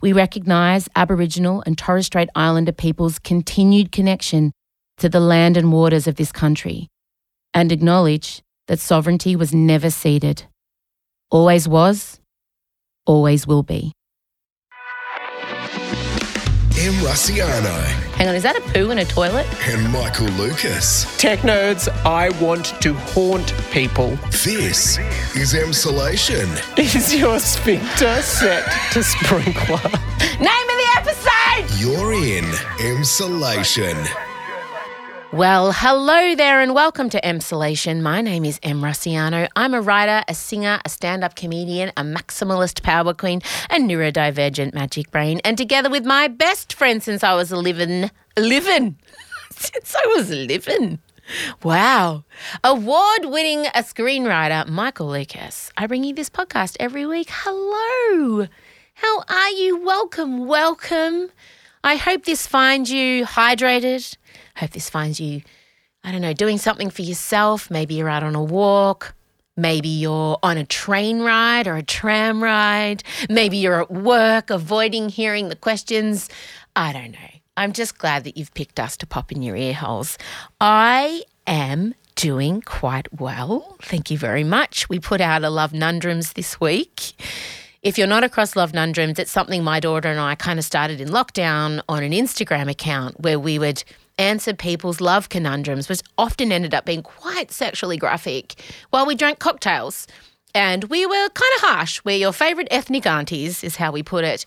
We recognise Aboriginal and Torres Strait Islander peoples' continued connection to the land and waters of this country, and acknowledge that sovereignty was never ceded. Always was, always will be. Em Rusciano Hang on, is that a poo in a toilet? and Michael Lucas. Tech nerds, I want to haunt people. This is Emsolation. Is your sphincter set to sprinkler? Name of the episode! You're in Emsolation. Well, hello there and welcome to Emsolation. My name is Em Rusciano. I'm a writer, a singer, a stand up comedian, a maximalist power queen, a neurodivergent magic brain, and together with my best friend since I was a living, living, since I was living. Wow. Award winning screenwriter Michael Lucas. I bring you this podcast every week. Hello. How are you? Welcome, welcome. I hope this finds you hydrated. Hope this finds you, I don't know, doing something for yourself. Maybe you're out on a walk. Maybe you're on a train ride or a tram ride. Maybe you're at work, avoiding hearing the questions. I don't know. I'm just glad that you've picked us to pop in your ear holes. I am doing quite well. Thank you very much. We put out a Love Nundrums this week. If you're not across Love Nundrums, it's something my daughter and I kind of started in lockdown on an Instagram account where we would answer people's love conundrums, which often ended up being quite sexually graphic while we drank cocktails. And we were kind of harsh. We're your favourite ethnic aunties, is how we put it.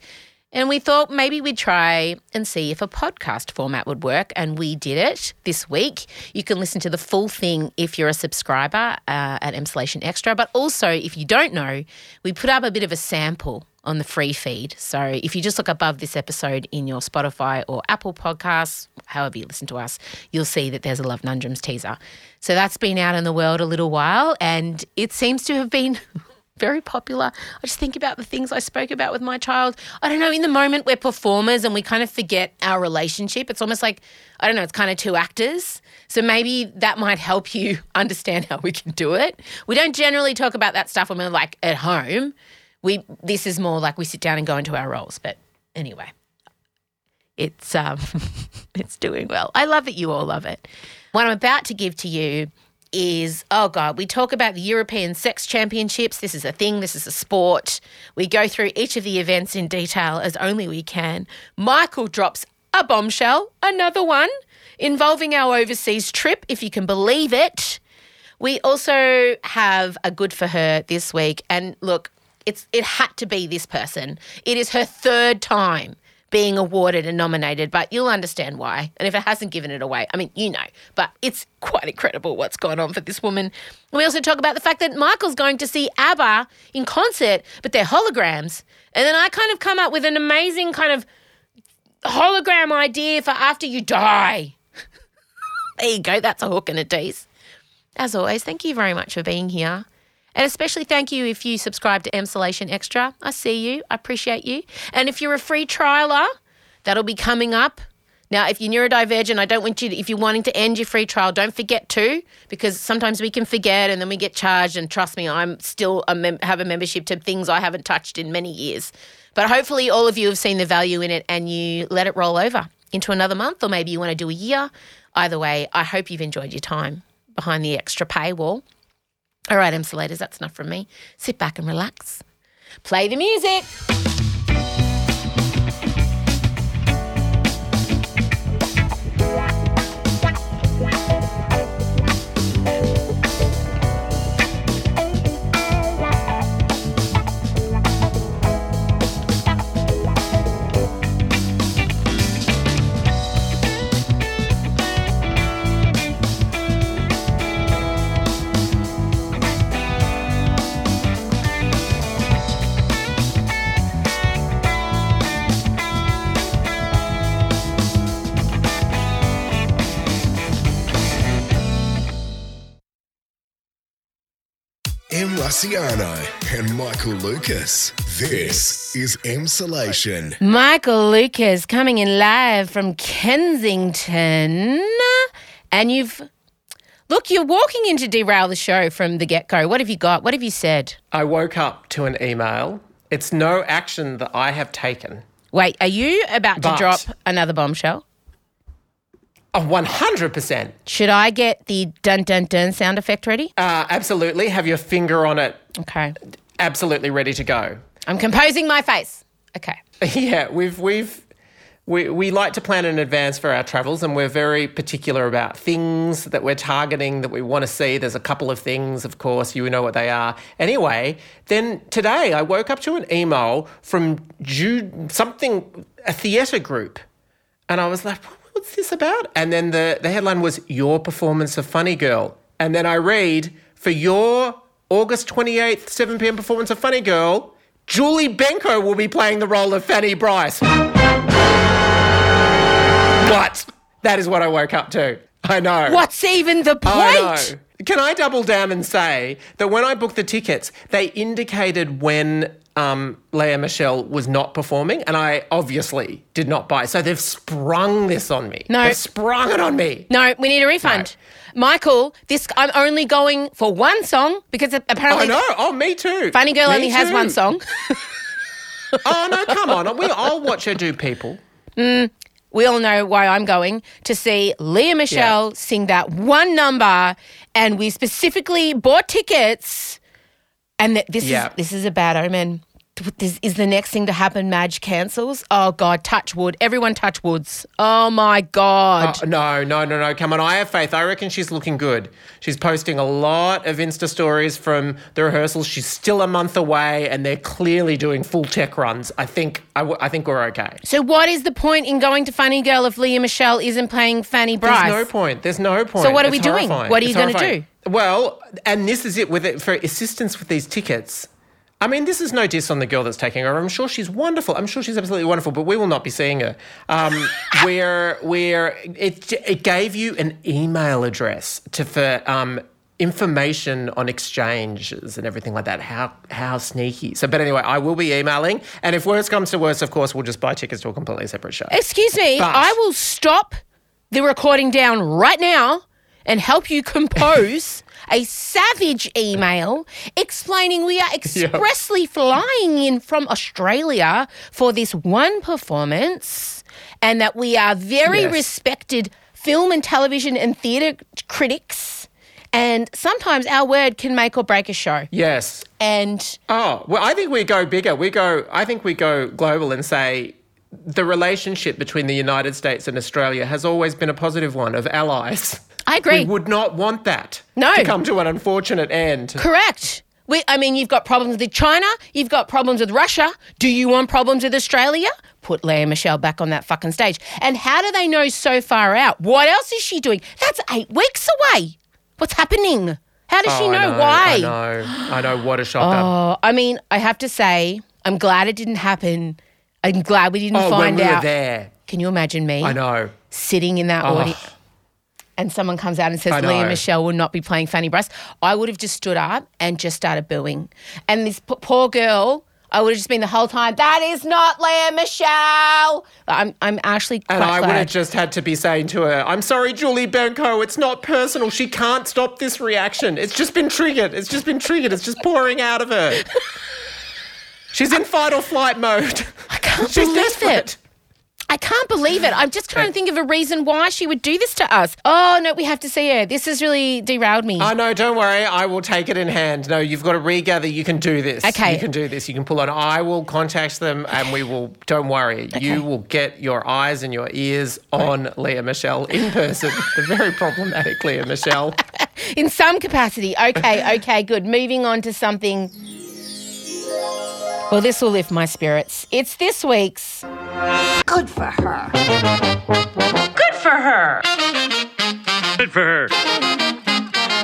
And we thought maybe we'd try and see if a podcast format would work. And we did it this week. You can listen to the full thing if you're a subscriber uh, at Emsolation Extra. But also, if you don't know, we put up a bit of a sample on the free feed. So if you just look above this episode in your Spotify or Apple podcasts, however you listen to us, you'll see that there's a Love Nundrums teaser. So that's been out in the world a little while and it seems to have been very popular. I just think about the things I spoke about with my child. I don't know, in the moment we're performers and we kind of forget our relationship. It's almost like, I don't know, it's kind of two actors. So maybe that might help you understand how we can do it. We don't generally talk about that stuff when we're like at home. We this is more like we sit down and go into our roles. But anyway, it's um it's doing well. I love that you all love it. What I'm about to give to you is oh god we talk about the european sex championships this is a thing this is a sport we go through each of the events in detail as only we can michael drops a bombshell another one involving our overseas trip if you can believe it we also have a good for her this week and look it's it had to be this person it is her third time being awarded and nominated, but you'll understand why. And if it hasn't given it away, I mean, you know, but it's quite incredible what's gone on for this woman. We also talk about the fact that Michael's going to see ABBA in concert, but they're holograms. And then I kind of come up with an amazing kind of hologram idea for after you die. there you go, that's a hook and a tease. As always, thank you very much for being here. And especially thank you if you subscribe to Emsolation Extra. I see you. I appreciate you. And if you're a free trialer, that'll be coming up. Now, if you're neurodivergent, I don't want you to, if you're wanting to end your free trial, don't forget to, because sometimes we can forget and then we get charged. And trust me, I'm still a mem- have a membership to things I haven't touched in many years. But hopefully, all of you have seen the value in it and you let it roll over into another month, or maybe you want to do a year. Either way, I hope you've enjoyed your time behind the extra paywall. All right, insulators, that's enough from me. Sit back and relax. Play the music. Rusciano and Michael Lucas. This is Emsolation. Michael Lucas coming in live from Kensington. And you've. Look, you're walking in to derail the show from the get go. What have you got? What have you said? I woke up to an email. It's no action that I have taken. Wait, are you about to But- drop another bombshell? Oh, 100%. Should I get the dun dun dun sound effect ready? Uh, absolutely. Have your finger on it. Okay. Absolutely ready to go. I'm composing my face. Okay. Yeah, we've we've we, we like to plan in advance for our travels and we're very particular about things that we're targeting that we want to see. There's a couple of things, of course, you know what they are. Anyway, then today I woke up to an email from Jude something a theatre group. And I was like, what's this about? And then the, the headline was Your Performance of Funny Girl. And then I read, for your August 28th, 7 p.m. performance of Funny Girl, Julie Benko will be playing the role of Fanny Brice. what? That is what I woke up to. I know. What's even the I point? Can I double down and say that when I booked the tickets, they indicated when um, Lea Michele was not performing, and I obviously did not buy. So they've sprung this on me. No. They've sprung it on me. No, we need a refund. Michael, this I'm only going for one song because I apparently know. Oh, me too. Funny Girl Me only has one song. Oh no, come on. We, I'll watch her do people. We all know why I'm going to see Lea Michele sing that one number, and we specifically bought tickets. And that this Yeah. is this is a bad omen. This is the next thing to happen. Madge cancels. Oh God, touch wood. Everyone touch woods. Oh my God. Oh, no, no, no, no. Come on. I have faith. I reckon she's looking good. She's posting a lot of Insta stories from the rehearsals. She's still a month away, and they're clearly doing full tech runs. I think. I, w- I think we're okay. so what is the point in going to Funny Girl if Lea Michele isn't playing Fanny Brice? There's no point. There's no point. So what are It's we doing? What are you gonna do? Well, and this is it with it for assistance with these tickets. I mean, this is no diss on the girl that's taking over. I'm sure she's wonderful. I'm sure she's absolutely wonderful, but we will not be seeing her. Um, where where it it gave you an email address to for um, information on exchanges and everything like that. How how sneaky. So, but anyway, I will be emailing, and if worse comes to worse, of course, we'll just buy tickets to a completely separate show. Excuse me, But- I will stop the recording down right now and help you compose a savage email explaining we are expressly flying in from Australia for this one performance and that we are very Yes. respected film and television and theatre critics. And sometimes our word can make or break a show. Yes. And Oh, well, I think we go bigger. We go, I think we go global and say the relationship between the United States and Australia has always been a positive one of allies. I agree. We would not want that No. to come to an unfortunate end. Correct. We, I mean, you've got problems with China, you've got problems with Russia. Do you want problems with Australia? Put Lea Michele back on that fucking stage. And how do they know so far out? What else is she doing? That's eight weeks away. What's happening? How does she Oh, I know, why? I know. I know. What a shocker. Oh, I mean, I have to say, I'm glad it didn't happen. I'm glad we didn't Oh, when find we were out. there. Can you imagine me I know. sitting in that Oh. audience? And someone comes out and says. Lea Michele will not be playing Fanny Brice. I would have just stood up and just started booing. And this p- poor girl, I would have just been the whole time. That is not Lea Michele. I'm, I'm actually And I would have just had to be saying to her, I'm sorry, Julie Benko, it's not personal. She can't stop this reaction. It's just been triggered. It's just been triggered. It's just pouring out of her. She's in fight or flight mode. I can't She's believe desperate. it. I can't believe it. I'm just trying to think of a reason why she would do this to us. Oh no, we have to see her. This has really derailed me. Oh, no, don't worry. I will take it in hand. No, you've got to regather. You can do this. Okay. You can do this. You can pull on. I will contact them and we will, don't worry. Okay. You will get your eyes and your ears on Lea Michele in person. the very problematic Lea Michele. In some capacity. Okay, okay, good. Moving on to something. Well, this will lift my spirits. It's this week's Good for her. Good for her. Good for her.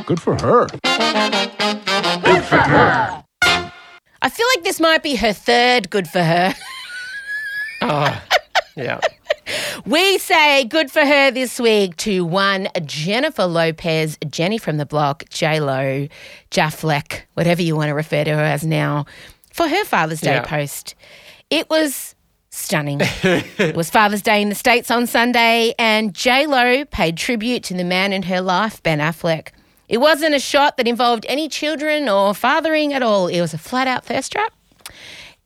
Good for her. Good for her. I feel like this might be her third good for her. Oh, yeah. We say good for her this week to one Jennifer Lopez, Jenny from the block, J Lo, Jaffleck, whatever you want to refer to her as now, for her Father's Day Yeah. post. It was stunning. it was Father's Day in the States on Sunday, and J Lo paid tribute to the man in her life, Ben Affleck. It wasn't a shot that involved any children or fathering at all. It was a flat out thirst trap.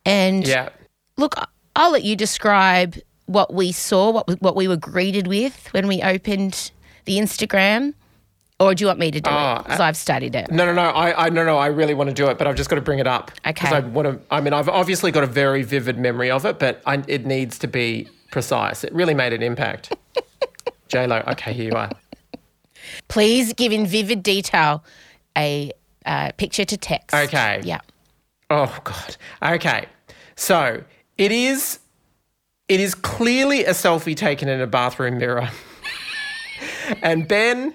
And Yeah. look, I'll let you describe what we saw, what we, what we were greeted with when we opened the Instagram, or do you want me to do Oh, it? Because I've studied it. No, no, no. I, I, no, no. I really want to do it, but I've just got to bring it up. Okay. Because I want to. I mean, I've obviously got a very vivid memory of it, but I, it needs to be precise. It really made an impact. J Lo. Okay, here you are. Please give in vivid detail a uh, picture to text. Okay. Yeah. Oh God. Okay. So it is. It is clearly a selfie taken in a bathroom mirror, and Ben.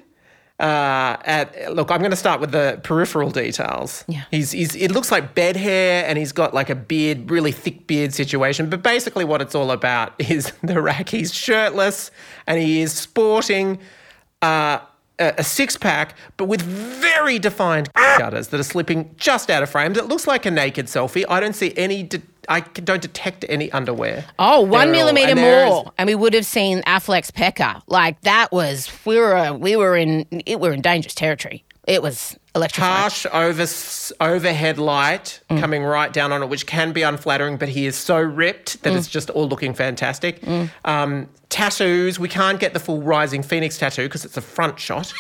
Uh, at look, I'm going to start with the peripheral details. Yeah. he's, he's it looks like bed hair, and he's got like a beard, really thick beard situation. But basically, what it's all about is the rack. He's shirtless, and he is sporting uh, a, a six pack, but with very defined gutters that are slipping just out of frame. It looks like a naked selfie. I don't see any. De- I don't detect any underwear. Oh, one millimeter and there is- more, and we would have seen Affleck's pecker. Like that was we were we were in it were in dangerous territory. It was electrifying. harsh over overhead light Mm. coming right down on it, which can be unflattering, but he is so ripped Mm. that it's just all looking fantastic. Um, tattoos, we can't get the full Rising Phoenix tattoo because it's a front shot.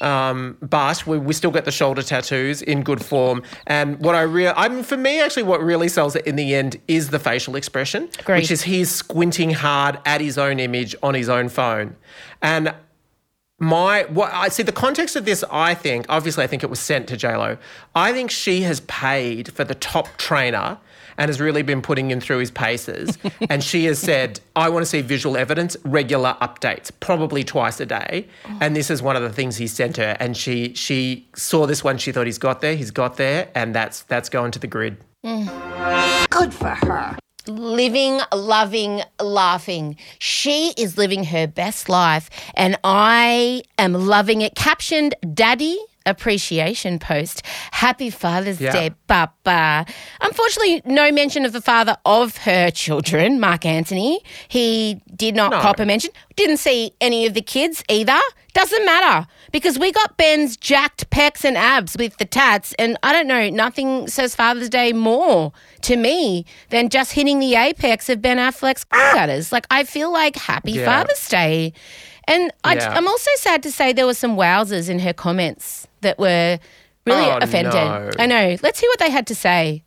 Um, but we, we still get the shoulder tattoos in good form. And what I real, I mean, for me, actually, what really sells it in the end is the facial expression, Agreed. which is he's squinting hard at his own image on his own phone. And my what I see the context of this, I think, obviously I think it was sent to JLo. I think she has paid for the top trainer and has really been putting him through his paces. and she has said, I want to see visual evidence, regular updates, probably twice a day. Oh. And this is one of the things he sent her. And she she saw this one, she thought he's got there, he's got there, and that's that's going to the grid. Mm. Good for her. Living, loving, laughing. She is living her best life, and I am loving it. Captioned Daddy Appreciation Post. Happy Father's Yeah. Day, Papa. Unfortunately, no mention of the father of her children, Marc Anthony. He did not No. cop a mention. Didn't see any of the kids either. Doesn't matter because we got Ben's jacked pecs and abs with the tats, and I don't know, nothing says Father's Day more to me than just hitting the apex of Ben Affleck's ah! gutters. Like, I feel like Happy Yeah. Father's Day. And I, Yeah. I'm also sad to say there were some wowzers in her comments that were really Oh, offended. no. I know. Let's hear what they had to say.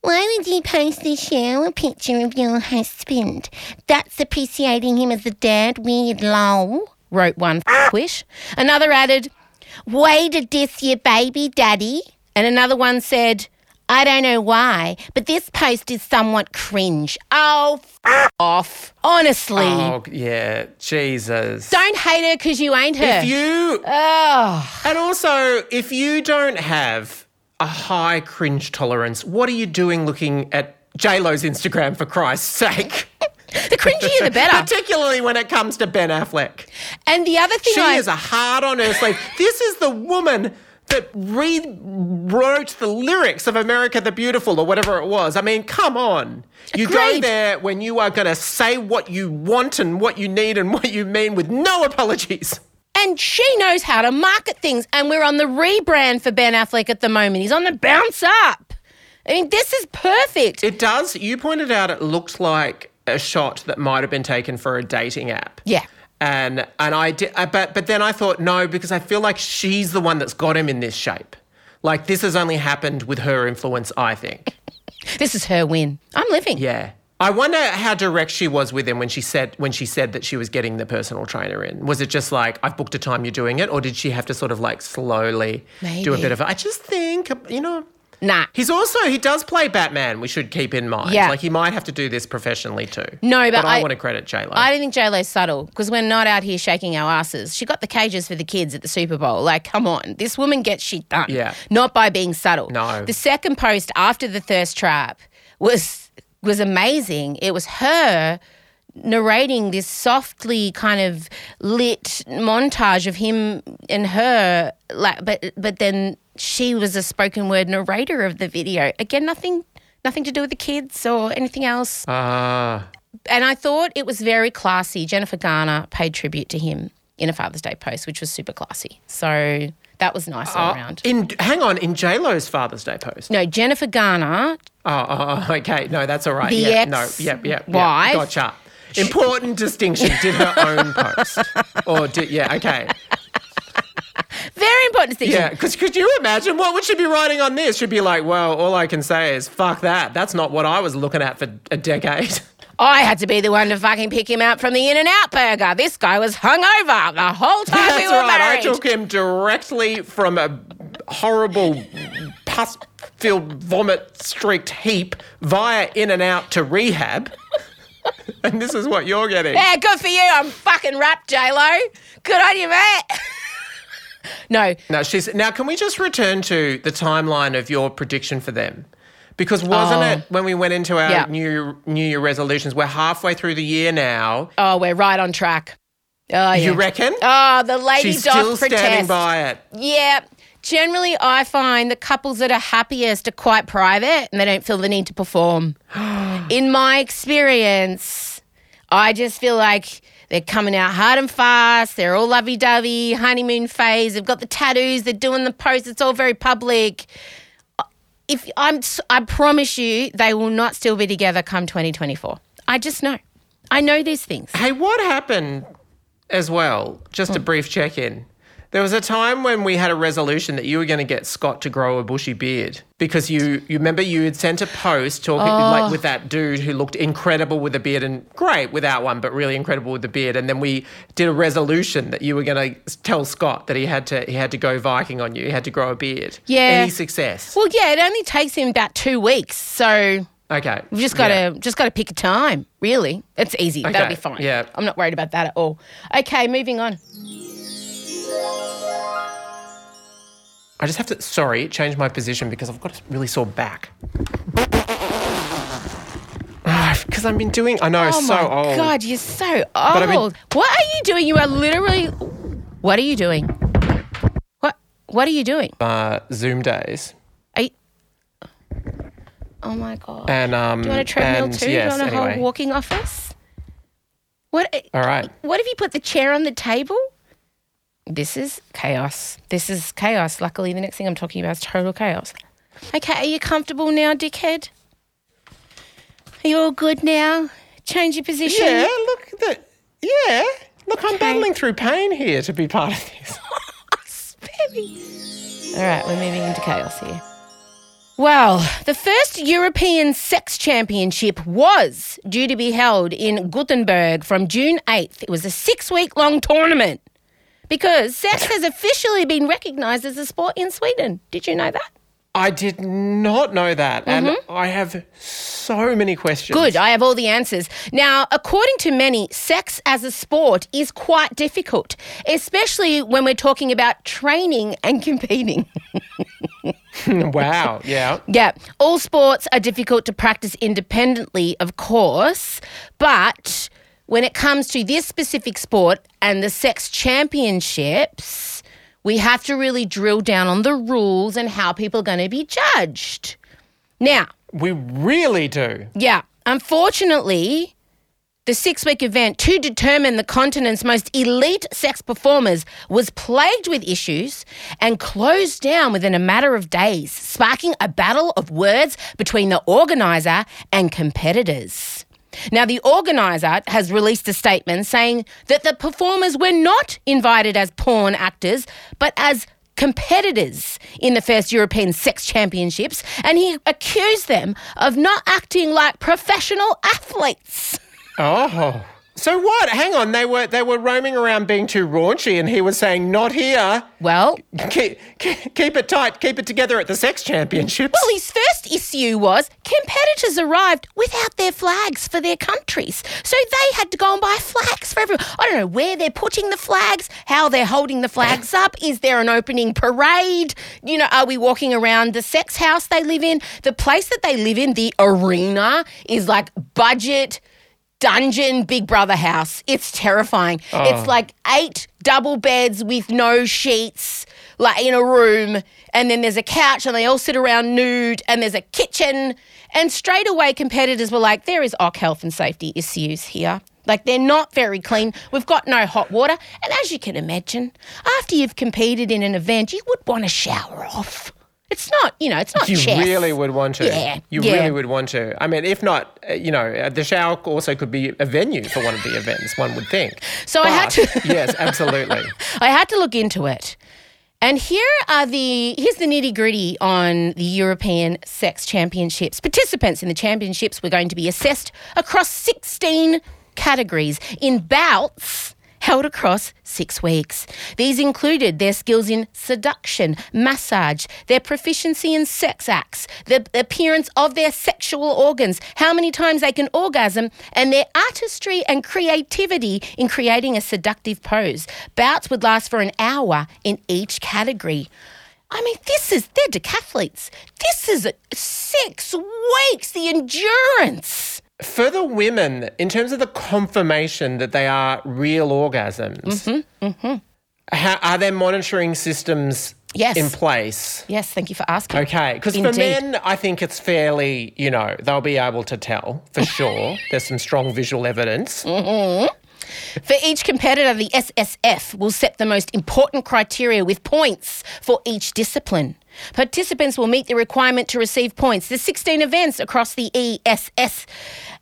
Why would you post a shower picture of your husband? That's appreciating him as a dad. Weird lol. Wrote one ah! wish. Another added, Way to diss your baby daddy. And another one said, I don't know why, but this post is somewhat cringe. Oh, f- off. Honestly. Oh yeah, Jesus. Don't hate her because you ain't her. if you oh. And also, if you don't have a high cringe tolerance, what are you doing looking at JLo's Instagram for Christ's sake? The cringier the better. Particularly when it comes to Ben Affleck. And the other thing She I is a hard on her sleeve. This is the woman that rewrote the lyrics of America the Beautiful or whatever it was. I mean, come on. You go there when you are going to say what you want and what you need and what you mean with no apologies. And she knows how to market things. And we're on the rebrand for Ben Affleck at the moment. He's on the bounce up. I mean, this is perfect. It does. You pointed out it looked like a shot that might have been taken for a dating app. yeah. And and I did, uh, but but then I thought no because I feel like she's the one that's got him in this shape. Like this has only happened with her influence, I think. This is her win. I'm living. Yeah. I wonder how direct she was with him when she said when she said that she was getting the personal trainer in. Was it just like I've booked a time, you're doing it, or did she have to sort of like slowly do a bit of? I just think you know. Nah. He's also he does play Batman. We should keep in mind. Yeah. like he might have to do this professionally too. No, but I, I- want to credit J Lo. I don't think J Lo's subtle because we're not out here shaking our asses. She got the cages for the kids at the Super Bowl. Like, come on. This woman gets shit done. Yeah. Not by being subtle. No. The second post after the thirst trap was was amazing. It was her narrating this softly kind of lit montage of him and her like but but then she was a spoken word narrator of the video again nothing nothing to do with the kids or anything else Ah. and i thought it was very classy jennifer garner paid tribute to him in a father's day post which was super classy so that was nice all Uh, around in hang on, in J Lo's Father's Day post. no jennifer garner Oh, oh, oh, okay. No, that's all right. The yeah, ex- no, yep, yep, wife. yep. Gotcha. Important distinction. Did her own post, or did yeah? Okay. very important distinction Yeah, because could you imagine what would she be writing on this? She'd be like, well, all I can say is fuck that. That's not what I was looking at for a decade. I had to be the one to fucking pick him out from the In and Out burger. This guy was hungover the whole time That's we were right. married. I took him directly from a horrible pus-filled vomit-streaked heap via in and out to rehab. and this is what you're getting. yeah, good for you. I'm fucking wrapped, J Lo. Good on you, mate. No, Now she's now. Can we just return to the timeline of your prediction for them? Because wasn't Oh. it when we went into our Yeah. new New Year resolutions? We're halfway through the year now. oh, we're right on track. Oh, yeah. You reckon? Oh, the lady She's still protest. standing by it. Yeah. Generally, I find the couples that are happiest are quite private and they don't feel the need to perform. In my experience, I just feel like they're coming out hard and fast. They're all lovey dovey, honeymoon phase. They've got the tattoos. They're doing the posts. It's all very public. Uh, if I'm, I promise you, they will not still be together come 2024. I just know. I know these things. Hey, what happened as well? Just a brief check in. There was a time when we had a resolution that you were going to get Scott to grow a bushy beard because you you remember you had sent a post talking Oh. like with that dude who looked incredible with a beard and great without one, but really incredible with the beard. And then we did a resolution that you were going to tell Scott that he had to he had to go Viking on you. He had to grow a beard. Yeah. Any success? Well, yeah, it only takes him about two weeks. So okay. We've just got to Yeah. just got to pick a time. Really, it's easy. That'll be fine. yeah. I'm not worried about that at all. Okay, moving on. I just have to sorry change my position because I've got a really sore back. Because I've been doing, I know, Oh so my old. god, you're so old. I've been- What are you doing? You are literally. What are you doing? What What are you doing? uh, Zoom days. Are you... Oh my god. And um, Do you want a treadmill and too? Yes, Do you want a anyway. whole walking office? What? All right. What if you put the chair on the table? This is chaos. This is chaos. Luckily, the next thing I'm talking about is total chaos. Okay, are you comfortable now, dickhead? Are you all good now? Change your position. Yeah, look at that. Yeah, look, I'm battling through pain here to be part of this. All right, we're moving into chaos here. Well, the first European Sex Championship was due to be held in Gothenburg from June 8th. It was a six week long tournament because sex has officially been recognised as a sport in Sweden. Did you know that? I did not know that, and I have so many questions. Mm-hmm. Good, I have all the answers. Now, according to many, sex as a sport is quite difficult, especially when we're talking about training and competing. wow. Yeah. Yeah, all sports are difficult to practice independently, of course, but when it comes to this specific sport and the sex championships, we have to really drill down on the rules and how people are going to be judged. Now, We really do. yeah, unfortunately, the six week event to determine the continent's most elite sex performers was plagued with issues and closed down within a matter of days, sparking a battle of words between the organiser and competitors. Now, the organiser has released a statement saying that the performers were not invited as porn actors, but as competitors in the first European Sex Championships, and he accused them of not acting like professional athletes. Oh. So what? Hang on. They were they were roaming around being too raunchy, and he was saying, "Not here. Well, Keep, keep, keep it tight. Keep it together at the sex championships." Well, his first issue was competitors arrived without their flags for their countries. So they had to go and buy flags for everyone. I don't know where they're putting the flags, how they're holding the flags up. Is there an opening parade? You know, are we walking around the sex house they live in? The place that they live in, the arena, is like budget dungeon Big Brother house. It's terrifying. It's oh. like eight double beds with no sheets, like in a room, and then there's a couch, and they all sit around nude, and there's a kitchen. And straight away, competitors were like, "There is OC health and safety issues here." Like they're not very clean. We've got no hot water. And as you can imagine, after you've competed in an event, you would want to shower off. It's not, you know, it's not You chess. really would want to. Yeah, You yeah. really would want to. I mean, if not, uh, you know, uh, the shower also could be a venue for one of the events, one would think. So I had to- yes, absolutely. I had to look into it. And here are the here's the nitty gritty on the European Sex Championships. Participants in the championships were going to be assessed across 16 categories in bouts held across six weeks. These included their skills in seduction, massage, their proficiency in sex acts, the appearance of their sexual organs, how many times they can orgasm, and their artistry and creativity in creating a seductive pose. Bouts would last for an hour in each category. I mean, this is, they're decathletes. This is six weeks, the endurance. For the women, in terms of the confirmation that they are real orgasms, How, are there monitoring systems Mm-hmm, Yes. in place? Yes, thank you for asking. Okay, because for men, I think it's fairly, you know, they'll be able to tell for sure. There's some strong visual evidence. For each competitor, the SSF will set the most important criteria with points for each discipline. Participants will meet the requirement to receive points. The 16 events across the ESS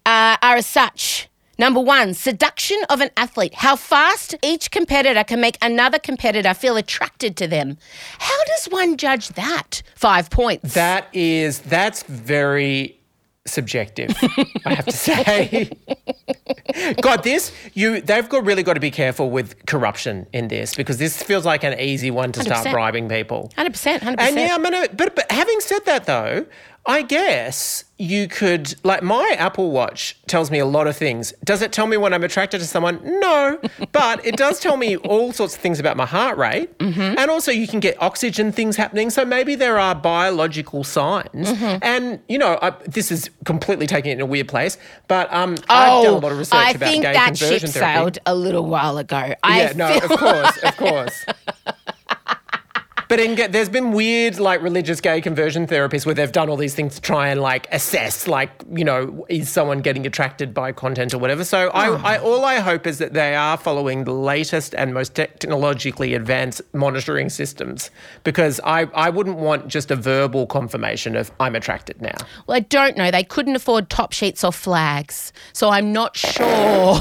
uh, are as such. Number one, seduction of an athlete. How fast each competitor can make another competitor feel attracted to them. How does one judge that? Five points. That is, that's very subjective, I have to say. God, this you they've got really got to be careful with corruption in this because this feels like an easy one to start 100%. bribing people. 100%, 100%. And yeah, I'm gonna. But, but having said that, though, I guess you could like my Apple Watch tells me a lot of things. Does it tell me when I'm attracted to someone? No, but it does tell me all sorts of things about my heart rate, Mm-hmm. and also you can get oxygen things happening. So maybe there are biological signs. Mm-hmm. And you know, I, this is completely taking it in a weird place, but um, I've done a lot of research Oh, I about think that ship conversion sailed a little while ago. I Yeah, no, of course, of course. But in, there's been weird, like religious gay conversion therapies where they've done all these things to try and like assess, like you know, is someone getting attracted by content or whatever. So I, hmm. I, all I hope is that they are following the latest and most technologically advanced monitoring systems, because I, I wouldn't want just a verbal confirmation of I'm attracted now. Well, I don't know. They couldn't afford top sheets or flags, so I'm not sure.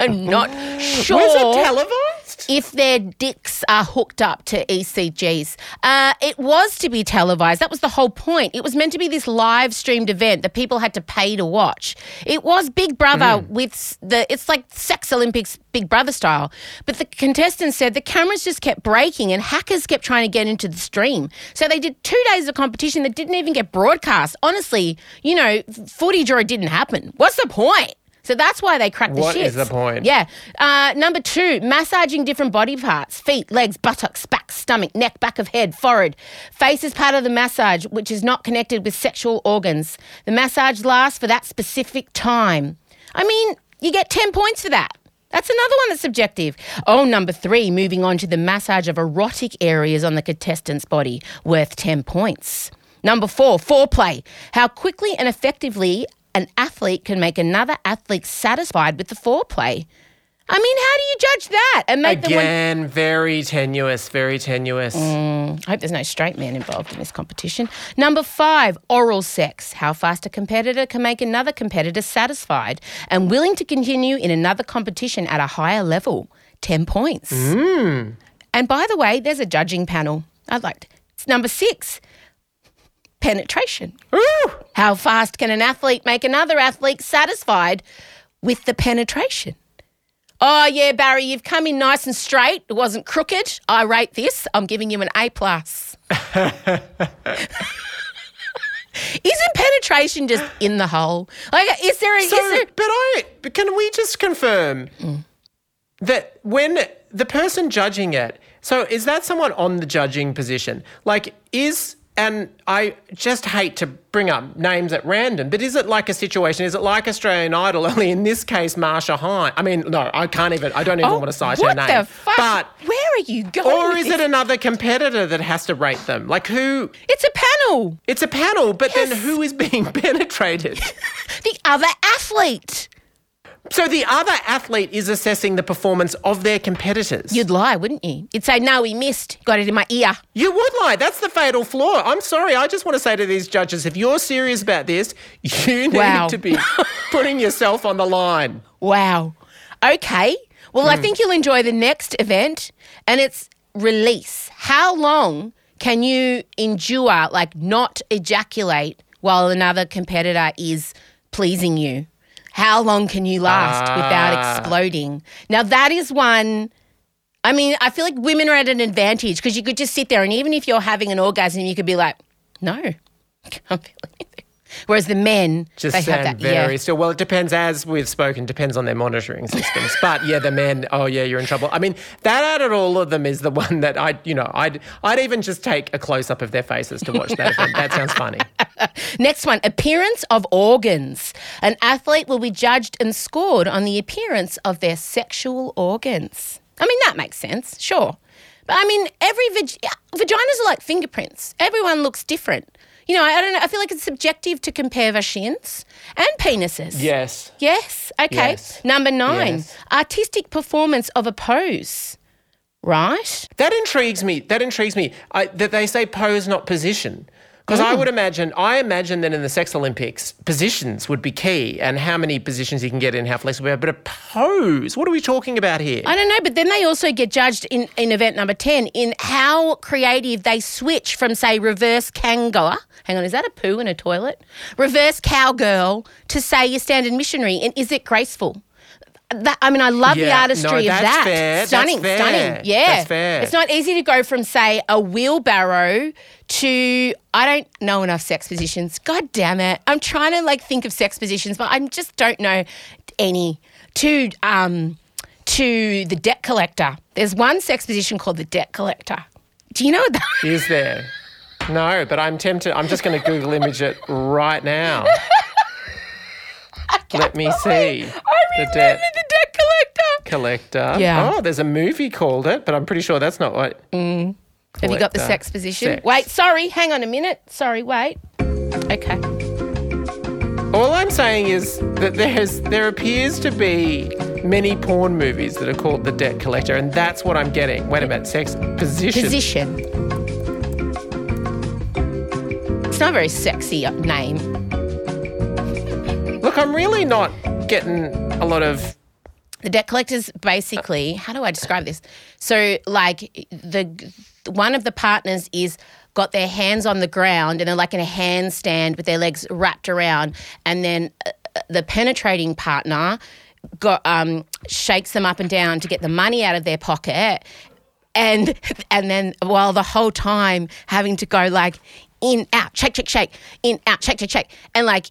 I'm not sure. Was it televised? If their dicks are hooked up to ECGs. Uh, it was to be televised. That was the whole point. It was meant to be this live streamed event that people had to pay to watch. It was Big Brother with the, it's like Sex Olympics Big Brother style. But the contestants said the cameras just kept breaking and hackers kept trying to get into the stream. So they did two days of competition that didn't even get broadcast. Honestly, you know, footage or it didn't happen. What's the point? So that's why they crack the What shit. is the point? Yeah. Uh, number two, massaging different body parts feet, legs, buttocks, back, stomach, neck, back of head, forehead. Face is part of the massage, which is not connected with sexual organs. The massage lasts for that specific time. I mean, you get 10 points for that. That's another one that's subjective. Oh, number three, moving on to the massage of erotic areas on the contestant's body, worth 10 points. Number four, foreplay. How quickly and effectively an athlete can make another athlete satisfied with the foreplay. I mean, how do you judge that and make? Again, very tenuous, very tenuous. Mm, I hope there's no straight man involved in this competition. Number five, oral sex. How fast a competitor can make another competitor satisfied and willing to continue in another competition at a higher level. 10 points. Mm. And by the way, there's a judging panel. I'd like to. It's number six, penetration. Ooh. How fast can an athlete make another athlete satisfied with the penetration? Oh yeah, Barry, you've come in nice and straight. It wasn't crooked. I rate this. I'm giving you an A plus. Isn't penetration just in the hole? Like, is there a? So, there, but I, can we just confirm mm. that when the person judging it, so is that someone on the judging position? Like, is and I just hate to bring up names at random, but is it like a situation? Is it like Australian Idol? Only in this case, Marcia Hines. I mean, no, I can't even. I don't even Oh, want to cite her name. What the fuck? But Where are you going? or is it another competitor that has to rate them? Like who? It's a panel. It's a panel, but then who is being penetrated? The other athlete. So the other athlete is assessing the performance of their competitors. You'd lie, wouldn't you? You'd say, no, he missed. Got it in my ear. You would lie. That's the fatal flaw. I'm sorry. I just want to say to these judges if you're serious about this, you need Wow. to be putting yourself on the line. Wow. Okay. Well, Hmm. I think you'll enjoy the next event, and it's release. How long can you endure, like, not ejaculate while another competitor is pleasing you? How long can you last without Ah. exploding? Now, that is one. I mean, I feel like women are at an advantage because you could just sit there, and even if you're having an orgasm, you could be like, no, can't feel anything. Whereas the men, Just they have that. very yeah. still. Well, it depends, as we've spoken, depends on their monitoring systems. but yeah, the men, oh yeah, you're in trouble. I mean, that out of all of them is the one that I, you know, I'd, I'd even just take a close up of their faces to watch that. That sounds funny. Next one appearance of organs. An athlete will be judged and scored on the appearance of their sexual organs. I mean, that makes sense, sure. But I mean, every vag- vaginas are like fingerprints, everyone looks different. You know, I, I don't know, I feel like it's subjective to compare vagines and penises. Yes. Yes. Okay. Yes. Number nine, Yes. artistic performance of a pose. Right? That intrigues me. That intrigues me. I, that they say pose, not position. Because I oh. would imagine, I imagine that in the Sex Olympics, positions would be key, and how many positions you can get in, how flexible. you are. But a pose, what are we talking about here? I don't know, but then they also get judged in, in event number 10 in how creative they switch from, say, reverse kangaroo. Hang on, is that a poo in a toilet? Reverse cowgirl to, say, your standard missionary. And is it graceful? That, I mean, I love the Yeah, no, artistry of that's that. fair, that's Stunning, fair, stunning. Yeah. that's fair. It's not easy to go from, say, a wheelbarrow to I don't know enough sex positions. God damn it. I'm trying to like think of sex positions, but I just don't know any. To um to the debt collector. There's one sex position called the debt collector. Do you know what that Is there? No, but I'm tempted. I'm just going to Google image it right now. Let me see. I the debt the debt collector. collector. Yeah. Oh, there's a movie called it, but I'm pretty sure that's not what. Mm. Have you got the sex position? Sex. Wait, sorry, hang on a minute. Sorry, wait. Okay. All I'm saying is that there's there appears to be many porn movies that are called The Debt Collector, and that's what I'm getting. Wait a minute, sex position. Position. It's not a very sexy name. Look, I'm really not getting a lot of. The debt collectors basically, how do I describe this? So, like, the one of the partners is got their hands on the ground and they're like in a handstand with their legs wrapped around, and then uh, the penetrating partner got um, shakes them up and down to get the money out of their pocket, and and then while the whole time having to go like in out shake shake shake in out shake shake shake and like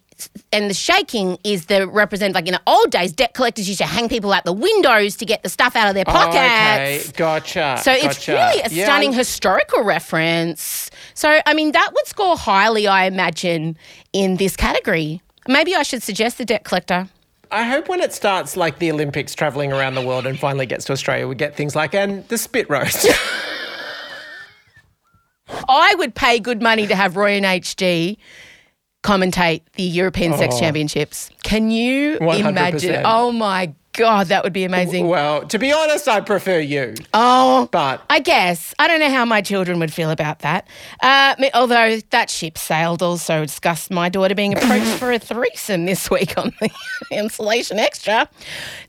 and the shaking is the represent like in the old days debt collectors used to hang people out the windows to get the stuff out of their Oh, pockets okay, gotcha. so it's really a Yeah, stunning I'm- historical reference so i mean that would score highly i imagine in this category maybe i should suggest the debt collector I hope when it starts like the Olympics traveling around the world and finally gets to Australia, we get things like and the spit roast. I would pay good money to have Roy and HG commentate the European Sex Championships. Can you 100%. imagine? Oh my God, that would be amazing. well, to be honest, I prefer you. Oh, But I guess. I don't know how my children would feel about that. Uh, although that ship sailed also discussed my daughter being approached for a threesome this week on the Emsolation Extra.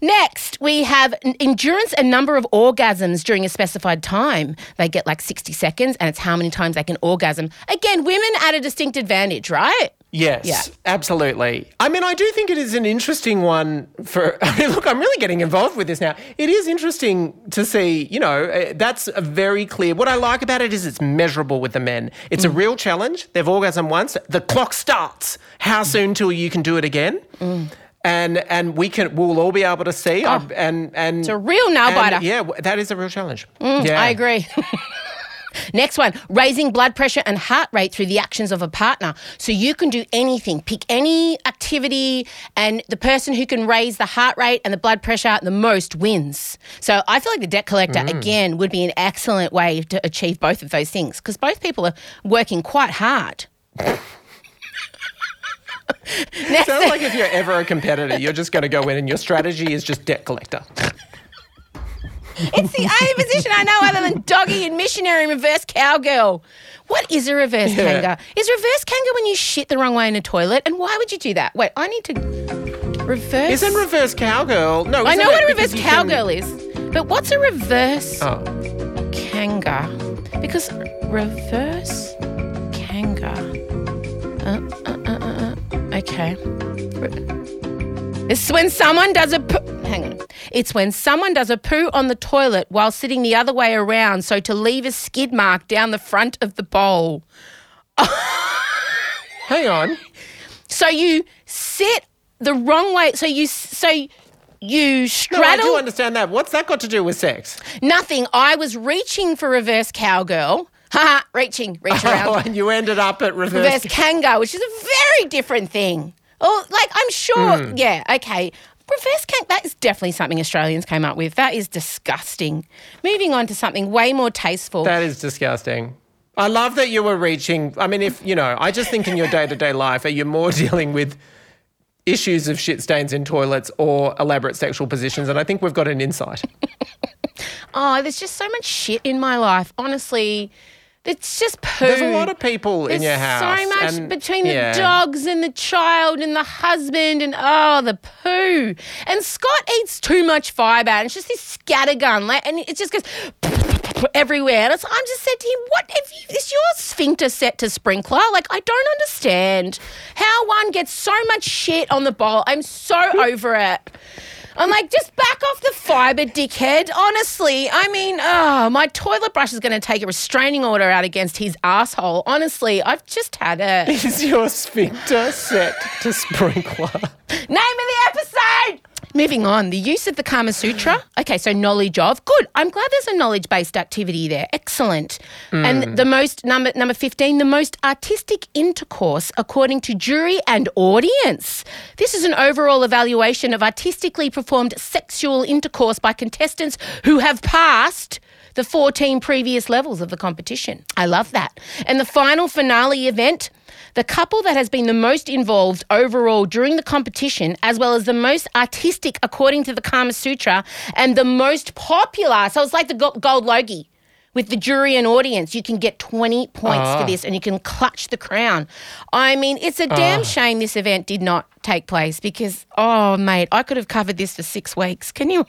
Next, we have endurance and number of orgasms during a specified time. They get like 60 seconds, and it's how many times they can orgasm. Again, women at a distinct advantage, right? Yes, Yeah. absolutely. I mean, I do think it is an interesting one for. I mean, look, I'm really getting involved with this now. It is interesting to see, you know, uh, that's a very clear. What I like about it is it's measurable with the men. It's a Mm. real challenge. They've orgasm once. The clock starts. How Mm. soon till you can do it again? And and we can we'll all be able to see. um, and and Oh. It's a real nail biter. Yeah, that is a real challenge. Mm, yeah. I agree. Next one, raising blood pressure and heart rate through the actions of a partner. So you can do anything, pick any activity, and the person who can raise the heart rate and the blood pressure the most wins. So I feel like the debt collector, mm. again, would be an excellent way to achieve both of those things because both people are working quite hard. Sounds like if you're ever a competitor, you're just going to go in and your strategy is just debt collector. It's the only position I know other than doggy and missionary and reverse cowgirl. What is a reverse Yeah. kanga? Is reverse kanga when you shit the wrong way in a toilet? And why would you do that? Wait, I need to reverse. Isn't reverse cowgirl? No, I know what a reverse you can- cowgirl is, but what's a reverse Oh, kanga? Because reverse kanga. Uh, uh, uh, uh, uh, okay. It's when someone does a poo. Hang on. It's when someone does a poo on the toilet while sitting the other way around, so to leave a skid mark down the front of the bowl. hang on. So you sit the wrong way. So you so you straddle. No, I do understand that. What's that got to do with sex? Nothing. I was reaching for reverse cowgirl. Haha, reaching, reach around. Oh, and you ended up at reverse. reverse kanga, which is a very different thing. Oh, like I'm sure. Hmm. Yeah, okay. Reverse kanga, that is definitely something Australians came up with. That is disgusting. Moving on to something way more tasteful. That is disgusting. I love that you were reaching. I mean, if you know, I just think in your day to day life, are you more dealing with issues of shit stains in toilets or elaborate sexual positions? And I think we've got an insight. oh, there's just so much shit in my life. Honestly, it's just poo. There's a lot of people in your house. so much and- between the dogs and the child and the husband and oh the poo. And Scott eats too much fibre and it's just this scattergun like, and it just goes everywhere. And it's, I'm just said to him, what if you, is your sphincter set to sprinkler? Like I don't understand how one gets so much shit on the bowl. I'm so over it. I'm like, just back off the fibre, dickhead. Honestly, I mean, oh, my toilet brush is going to take a restraining order out against his asshole. Honestly, I've just had it. Is your sphincter set to sprinkler? Name of the episode. Moving on, the use of the Kama Sutra. Okay, so knowledge of. Good. I'm glad there's a knowledge-based activity there. Excellent. And mm. the most number number 15, the most artistic intercourse according to jury and audience. This is an overall evaluation of artistically performed sexual intercourse by contestants who have passed the 14 previous levels of the competition. I love that. And the final finale event, the couple that has been the most involved overall during the competition, as well as the most artistic according to the Kama Sutra, and the most popular. So it's like the gold logie. With the jury and audience, you can get 20 points for ah. this and you can clutch the crown. I mean, it's a damn ah. shame this event did not take place because, oh, mate, I could have covered this for six weeks. Can you?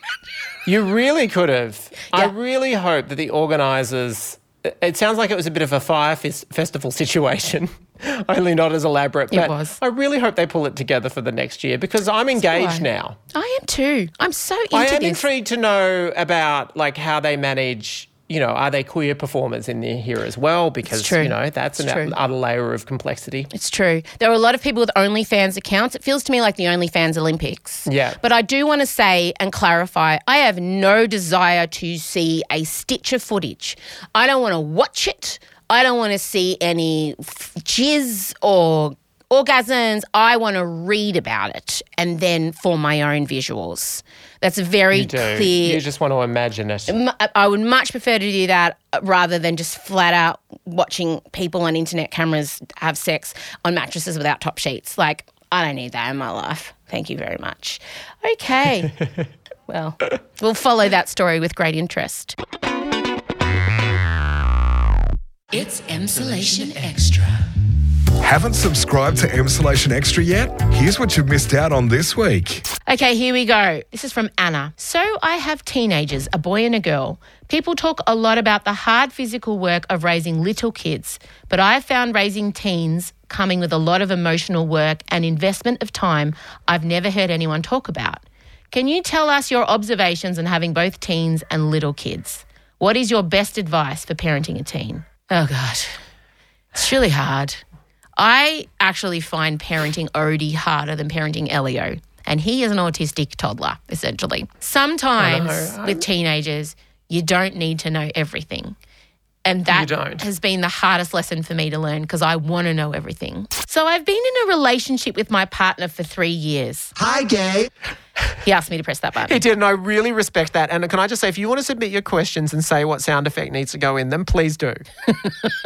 You really could have. I really hope that the organisers. It sounds like it was a bit of a fire fes- festival situation, only not as elaborate. It But was. I really hope they pull it together for the next year because I'm engaged I. now. I am too. I'm so I am this. intrigued to know about like how they manage. You know, are they queer performers in there here as well? Because true. you know that's It's an other layer of complexity. It's true. There are a lot of people with OnlyFans accounts. It feels to me like the OnlyFans Olympics. Yeah. But I do want to say and clarify I have no desire to see a stitch of footage. I don't want to watch it. I don't want to see any f- jizz or orgasms. I want to read about it and then form my own visuals. That's a very You do. clear. You just want to imagine it. I would much prefer to do that uh, rather than just flat out watching people on internet cameras have sex on mattresses without top sheets. Like, I don't need that in my life. Thank you very much. Okay. well, we'll follow that story with great interest. It's Emsolation Extra. Haven't subscribed to Emsolation Extra yet? Here's what you've missed out on this week. Okay, here we go. This is from Anna. So I have teenagers, a boy and a girl. People talk a lot about the hard physical work of raising little kids, but I have found raising teens coming with a lot of emotional work and investment of time I've never heard anyone talk about. Can you tell us your observations on having both teens and little kids? What is your best advice for parenting a teen? Oh, God. It's really hard. I actually find parenting Odie harder than parenting Elio. And he is an autistic toddler, essentially. Sometimes with teenagers, you don't need to know everything. And that don't. has been the hardest lesson for me to learn because I want to know everything. So I've been in a relationship with my partner for three years. Hi, gay. He asked me to press that button. He did, and I really respect that. And can I just say, if you want to submit your questions and say what sound effect needs to go in them, please do.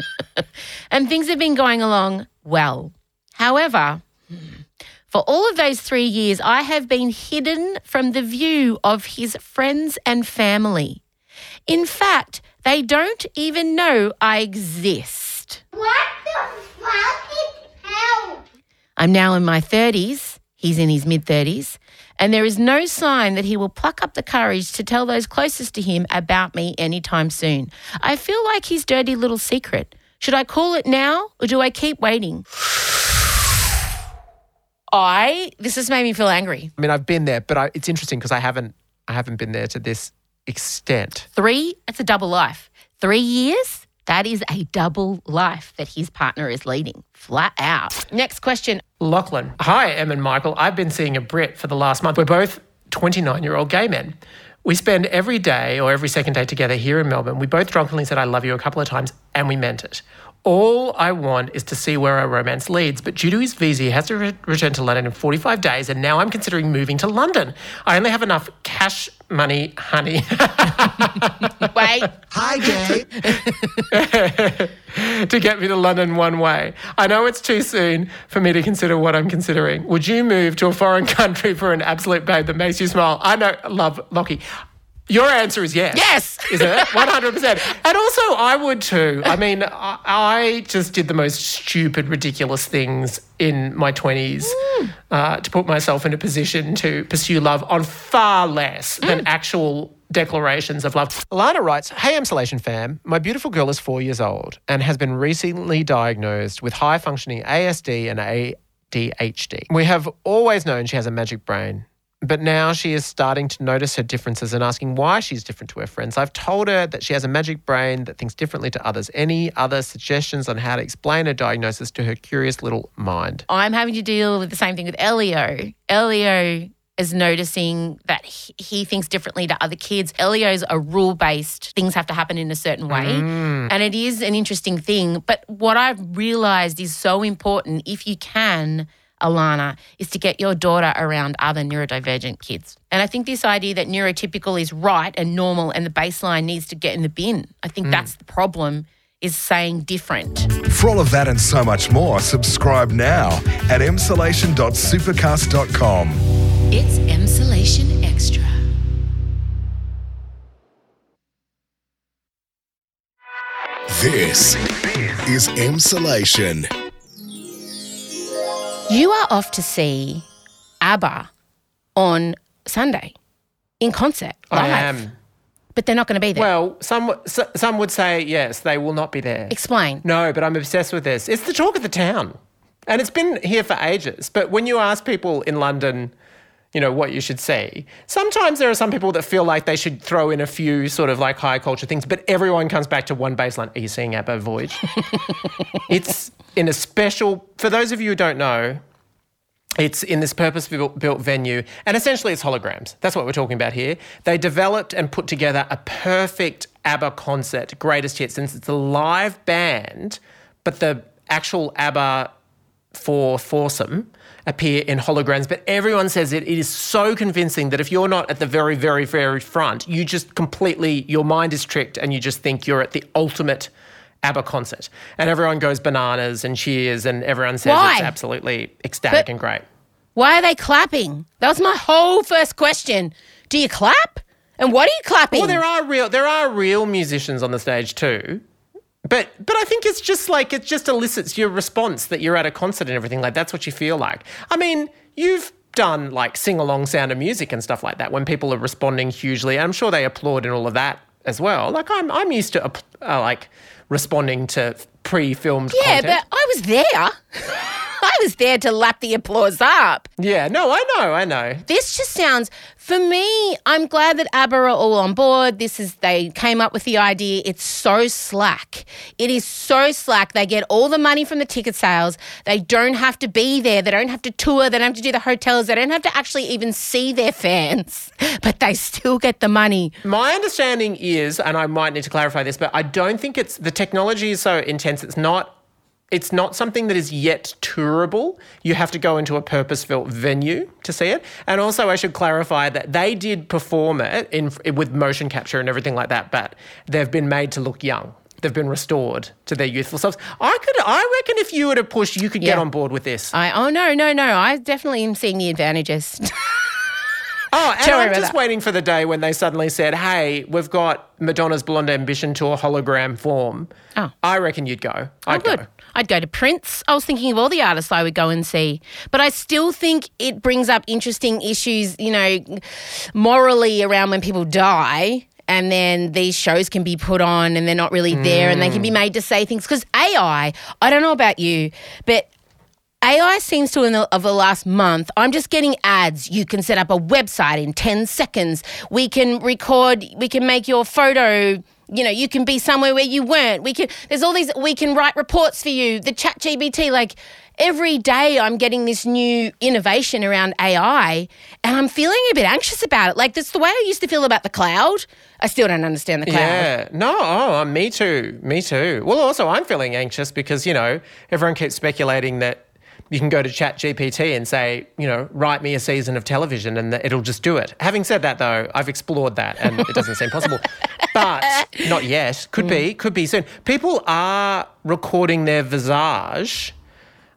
and things have been going along well. However, for all of those three years, I have been hidden from the view of his friends and family. In fact, they don't even know I exist. What the fuck is hell? I'm now in my 30s, he's in his mid 30s, and there is no sign that he will pluck up the courage to tell those closest to him about me anytime soon. I feel like his dirty little secret. Should I call it now or do I keep waiting? I, this has made me feel angry. I mean, I've been there, but I, it's interesting because I haven't, I haven't been there to this extent. Three, it's a double life. Three years, that is a double life that his partner is leading, flat out. Next question. Lachlan. Hi, Em and Michael. I've been seeing a Brit for the last month. We're both 29 year old gay men. We spend every day or every second day together here in Melbourne. We both drunkenly said, I love you a couple of times, and we meant it. All I want is to see where our romance leads, but due to his visa, he has to re- return to London in 45 days, and now I'm considering moving to London. I only have enough cash money, honey, Wait, Hi, gay. to get me to London one way. I know it's too soon for me to consider what I'm considering. Would you move to a foreign country for an absolute babe that makes you smile? I know, love Lockie. Your answer is yes. Yes. Isn't it? 100%. And also, I would too. I mean, I, I just did the most stupid, ridiculous things in my 20s uh, to put myself in a position to pursue love on far less than actual declarations of love. Alana writes, Hey, Emsolation fam, my beautiful girl is four years old and has been recently diagnosed with high functioning ASD and ADHD. We have always known she has a magic brain. But now she is starting to notice her differences and asking why she's different to her friends. I've told her that she has a magic brain that thinks differently to others. Any other suggestions on how to explain her diagnosis to her curious little mind? I'm having to deal with the same thing with Elio. Elio is noticing that he, thinks differently to other kids. Elio's a rule based, things have to happen in a certain way. Mm. And it is an interesting thing. But what I've realized is so important if you can. Alana, is to get your daughter around other neurodivergent kids. And I think this idea that neurotypical is right and normal and the baseline needs to get in the bin, I think mm. that's the problem, is saying different. For all of that and so much more, subscribe now at emsolation.supercast.com. It's Emsolation Extra. This is Emsolation. You are off to see ABBA on Sunday in concert. Live. I am. But they're not going to be there. Well, some some would say yes, they will not be there. Explain. No, but I'm obsessed with this. It's the talk of the town. And it's been here for ages. But when you ask people in London, you know, what you should see, sometimes there are some people that feel like they should throw in a few sort of like high culture things, but everyone comes back to one baseline. Are you seeing ABBA Voyage? it's in a special, for those of you who don't know, it's in this purpose built venue, and essentially it's holograms. That's what we're talking about here. They developed and put together a perfect ABBA concert, greatest hits, since it's a live band, but the actual ABBA for foursome appear in holograms. But everyone says it, it is so convincing that if you're not at the very, very, very front, you just completely, your mind is tricked and you just think you're at the ultimate ABBA concert. And everyone goes bananas and cheers, and everyone says Why? it's absolutely ecstatic But- and great. Why are they clapping? That was my whole first question. Do you clap? And what are you clapping? Well, there are real there are real musicians on the stage too. But but I think it's just like it just elicits your response that you're at a concert and everything like that's what you feel like. I mean, you've done like sing along sound of music and stuff like that when people are responding hugely. I'm sure they applaud and all of that as well. Like I'm I'm used to uh, like responding to pre-filmed yeah, content. but I was there. I was there to lap the applause up. Yeah, no, I know, I know. This just sounds, for me, I'm glad that ABBA are all on board. This is, they came up with the idea. It's so slack. It is so slack. They get all the money from the ticket sales. They don't have to be there. They don't have to tour. They don't have to do the hotels. They don't have to actually even see their fans, but they still get the money. My understanding is, and I might need to clarify this, but I don't think it's the technology is so intense. It's not. It's not something that is yet tourable. You have to go into a purpose-built venue to see it. And also, I should clarify that they did perform it in with motion capture and everything like that, but they've been made to look young. They've been restored to their youthful selves. I could, I reckon, if you were to push, you could get on board with this. I, oh, no, no, no. I definitely am seeing the advantages. Oh, and Tell I'm just that. waiting for the day when they suddenly said, "Hey, we've got Madonna's Blonde Ambition to a hologram form." Oh. I reckon you'd go. Oh, I'd Oh, good. go. I'd go to Prince. I was thinking of all the artists I would go and see. But I still think it brings up interesting issues, you know, morally around when people die. And then these shows can be put on and they're not really there and they can be made to say things. Because AI, I don't know about you, but AI seems to, in the, of the last month, I'm just getting ads. You can set up a website in 10 seconds. We can record, we can make your photo, you know, you can be somewhere where you weren't. We can, there's all these, we can write reports for you. The chat GPT, like every day I'm getting this new innovation around AI and I'm feeling a bit anxious about it. Like that's the way I used to feel about the cloud. I still don't understand the cloud. Yeah. No. Oh, me too. Me too. Well, also, I'm feeling anxious because you know everyone keeps speculating that you can go to Chat GPT and say, you know, write me a season of television, and it'll just do it. Having said that, though, I've explored that, and it doesn't seem possible. But not yet. Could be. Could be soon. People are recording their visage.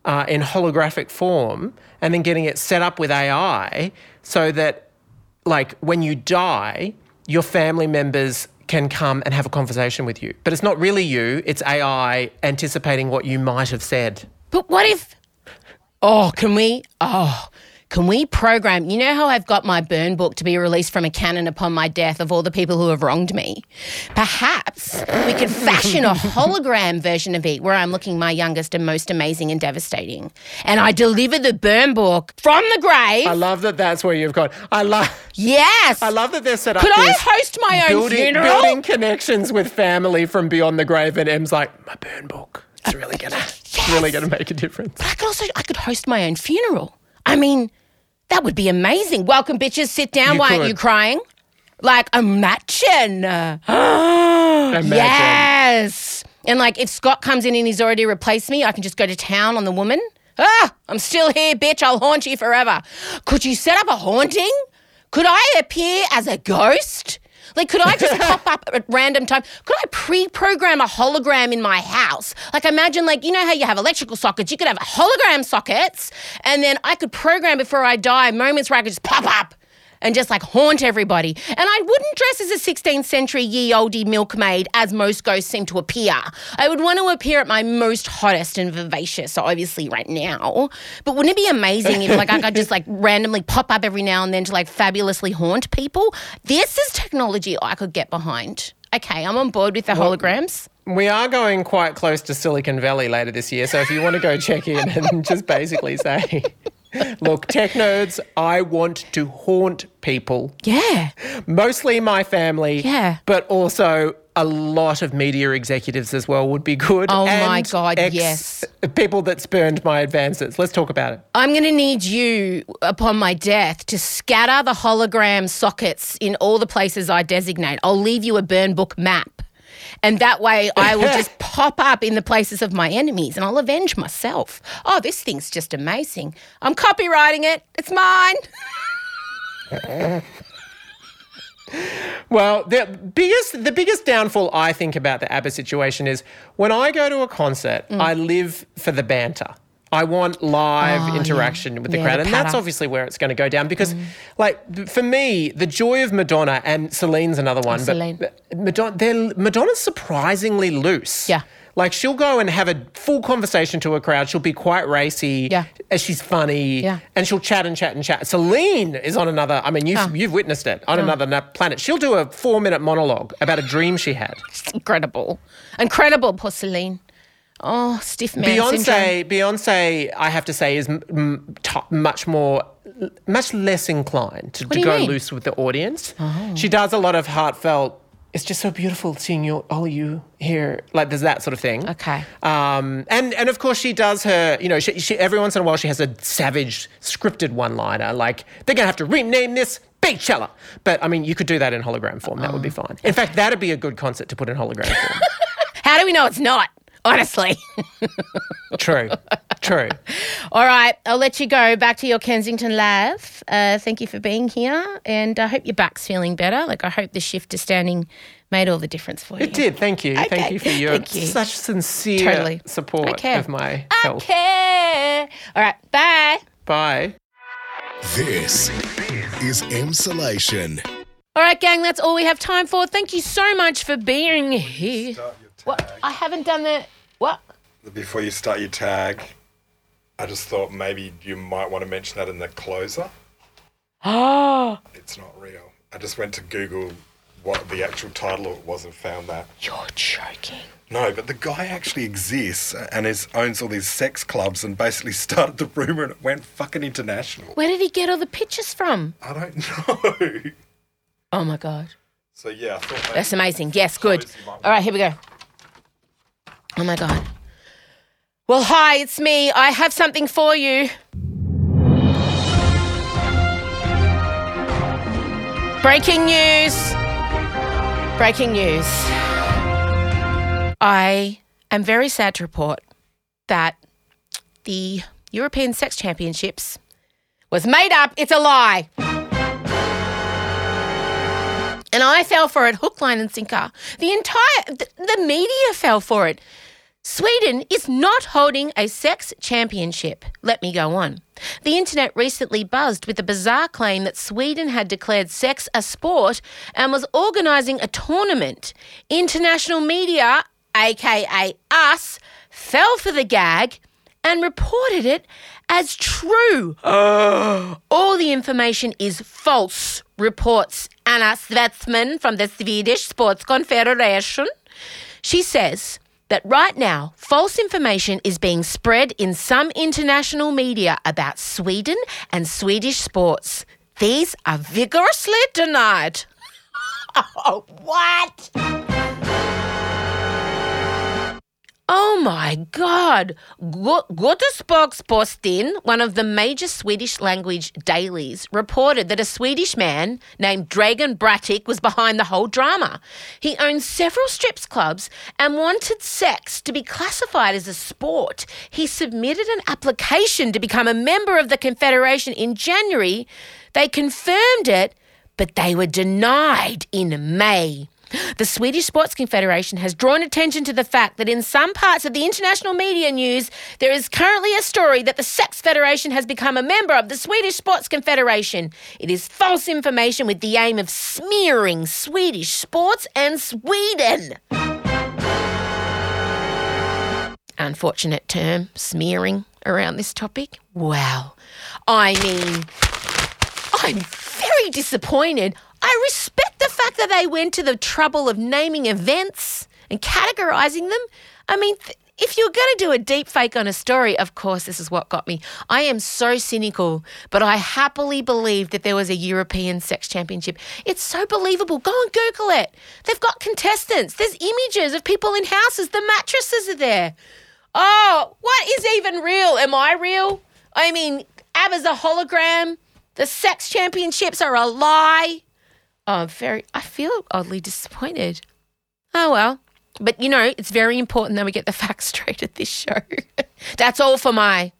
uh, in holographic form and then getting it set up with AI so that, like, when you die, your family members can come and have a conversation with you. But it's not really you, it's AI anticipating what you might have said. But what if? Oh, can we? Oh, can we program? You know how I've got my burn book to be released from a cannon upon my death of all the people who have wronged me? Perhaps we could fashion a hologram version of it where I'm looking my youngest and most amazing and devastating. And I deliver the burn book from the grave. I love that that's where you've gone. I love. yes. I love that they're set up. Could I host my own building, funeral? Building connections with family from beyond the grave, and Em's like, my burn book. It's really gonna, it's really gonna make a difference. But I could also I could host my own funeral. I mean, that would be amazing. Welcome, bitches. Sit down. You Why aren't you crying? Like imagine. Imagine. Yes. And like if Scott comes in and he's already replaced me, I can just go to town on the woman. Ah, I'm still here, bitch. I'll haunt you forever. Could you set up a haunting? Could I appear as a ghost? Like, could I just pop up at random time? Could I pre-program a hologram in my house? Like, imagine, like, you know how you have electrical sockets? You could have hologram sockets, and then I could program before I die moments where I could just pop up and just like haunt everybody. And I wouldn't dress as a 16th century ye olde milkmaid as most ghosts seem to appear. I would want to appear at my most hottest and vivacious, obviously right now. But wouldn't it be amazing if like I could just like randomly pop up every now and then to like fabulously haunt people? This is technology I could get behind. Okay, I'm on board with the holograms. We are going quite close to Silicon Valley later this year, so if you want to go check in and just basically say, look, tech nerds, I want to haunt people, Yeah. mostly my family, Yeah. but also a lot of media executives as well would be good. Oh my God, ex- yes. People that spurned my advances. Let's talk about it. I'm going to need you, upon my death, to scatter the hologram sockets in all the places I designate. I'll leave you a burn book map. And that way I will just pop up in the places of my enemies and I'll avenge myself. Oh, this thing's just amazing. I'm copywriting it. It's mine. Well, the biggest the biggest downfall I think about the ABBA situation is when I go to a concert, Mm. I live for the banter. I want live interaction with the Oh, Yeah, crowd, the and that's. Mm. obviously where it's going to go down. Because, like, for me, the joy of Madonna and Celine's another one, but Celine. Madonna, they're, Madonna's surprisingly loose. Yeah. Like she'll go and have a full conversation to a crowd. She'll be quite racy. Yeah. As she's funny. Yeah. And she'll chat and chat and chat. Celine is on another. I mean, you've Oh. you've witnessed it on another planet. She'll do a four minute monologue about a dream she had. It's incredible. Incredible, porcelain. Oh, stiff man syndrome. Beyonce, Beyonce, I have to say, is m- m- t- much more, much less inclined to, to go mean? loose with the audience. She does a lot of heartfelt. It's just so beautiful seeing you, all you here. Like there's that sort of thing. Okay. Um, and and of course she does her. You know, she, she every once in a while she has a savage scripted one-liner like they're gonna have to rename this Beachella. But I mean, you could do that in hologram form. That would be Oh. fine. In fact, that'd be a good concert to put in hologram form. How do we know it's not? Honestly. True. True. All right, I'll let you go back to your Kensington live. Uh, thank you for being here, and I hope your back's feeling better. Like I hope the shift to standing made all the difference for you. It did. Thank you. Okay. Thank you for your you. such sincere Totally. support I care. of my I health. care. All right, bye. Bye. This is Emsolation. All right, gang, that's all we have time for. Thank you so much for being here. What? I haven't done the what? Before you start your tag, I just thought maybe you might want to mention that in the closer. Oh, It's not real. I just went to Google what the actual title of it was and found that. you're joking. No, but the guy actually exists and is, owns all these sex clubs and basically started the rumor and it went fucking international. Where did he get all the pictures from? I don't know. Oh my god. So yeah, I thought maybe- That's amazing. Yes, good. All right, here we go. Oh my God. Well, hi, it's me. I have something for you. Breaking news. Breaking news. I am very sad to report that the European Sex Championships was made up. It's a lie. And I fell for it hook, line, and sinker. The entire, the, the media fell for it. Sweden is not holding a sex championship. Let me go on. The internet recently buzzed with the bizarre claim that Sweden had declared sex a sport and was organising a tournament. International media, aka us, fell for the gag and reported it as true. All the information is false, reports Anna Setzman from the Swedish Sports Confederation. She says that right now, false information is being spread in some international media about Sweden and Swedish sports. These are vigorously denied. oh, what? Oh my God. Göteborgs-Posten, one of the major Swedish language dailies, reported that a Swedish man named Dragan Bratic was behind the whole drama. He owned several strips clubs and wanted sex to be classified as a sport. He submitted an application to become a member of the Confederation in January. They confirmed it, but they were denied in May. The Swedish Sports Confederation has drawn attention to the fact that in some parts of the international media news, there is currently a story that the Sex Federation has become a member of the Swedish Sports Confederation. It is false information with the aim of smearing Swedish sports and Sweden. Unfortunate term, smearing around this topic. Wow. I mean, I'm very disappointed. I respect fact that they went to the trouble of naming events and categorizing them. I mean, th- if you're going to do a deep fake on a story, of course, this is what got me. I am so cynical, but I happily believe that there was a European sex championship. It's so believable. Go and Google it. They've got contestants, there's images of people in houses, the mattresses are there. Oh, what is even real? Am I real? I mean, ABBA's a hologram. The sex championships are a lie. Oh, very, I feel oddly disappointed. Oh, well. But you know, it's very important that we get the facts straight at this show. That's all for my.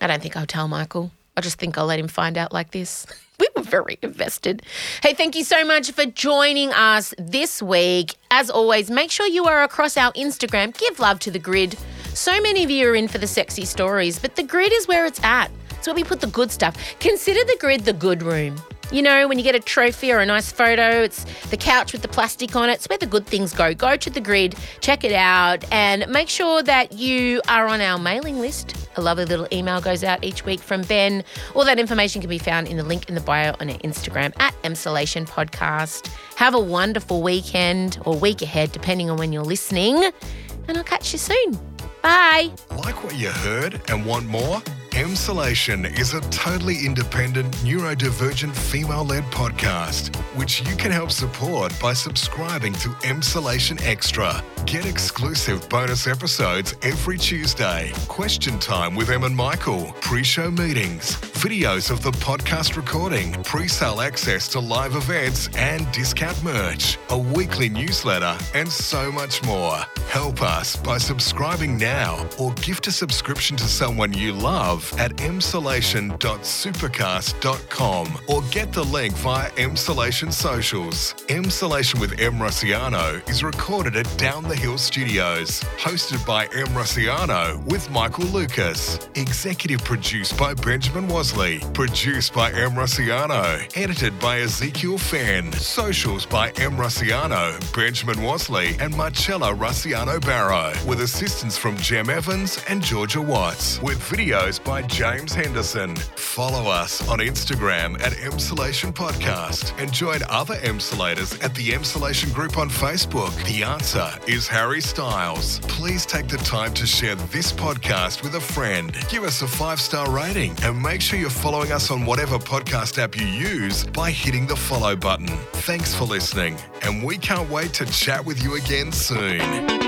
I don't think I'll tell Michael. I just think I'll let him find out like this. We were very invested. Hey, thank you so much for joining us this week. As always, make sure you are across our Instagram. Give love to the grid. So many of you are in for the sexy stories, but the grid is where it's at. It's where we put the good stuff. Consider the grid the good room. You know, when you get a trophy or a nice photo, it's the couch with the plastic on it. It's where the good things go. Go to the grid, check it out, and make sure that you are on our mailing list A lovely little email goes out each week from Ben. All that information can be found in the link in the bio on our Instagram at Emsolation Podcast. Have a wonderful weekend or week ahead, depending on when you're listening. And I'll catch you soon. Bye. Like what you heard and want more? Emsolation is a totally independent, neurodivergent, female led podcast, which you can help support by subscribing to Emsolation Extra. Get exclusive bonus episodes every Tuesday, question time with Em and Michael, pre show meetings, videos of the podcast recording, pre sale access to live events and discount merch, a weekly newsletter, and so much more. Help us by subscribing now or gift a subscription to someone you love at emsolation.supercast.com or get the link via Emsolation Socials. Emsolation with Em Rusciano is recorded at Down the Hill Studios, hosted by Em Rusciano with Michael Lucas, executive produced by Benjamin Wasley, produced by Em Rusciano. edited by Ezekiel Fenn, socials by Em Rusciano, Benjamin Wasley, and Marcella Rusciano Barrow, with assistance from Jem Evans and Georgia Watts, with videos by James Henderson. Follow us on Instagram at Emsolation Podcast and join other Emsolators at the Emsolation Group on Facebook. The answer is Harry Styles. Please take the time to share this podcast with a friend. Give us a five star rating and make sure you're following us on whatever podcast app you use by hitting the follow button. Thanks for listening, and we can't wait to chat with you again soon.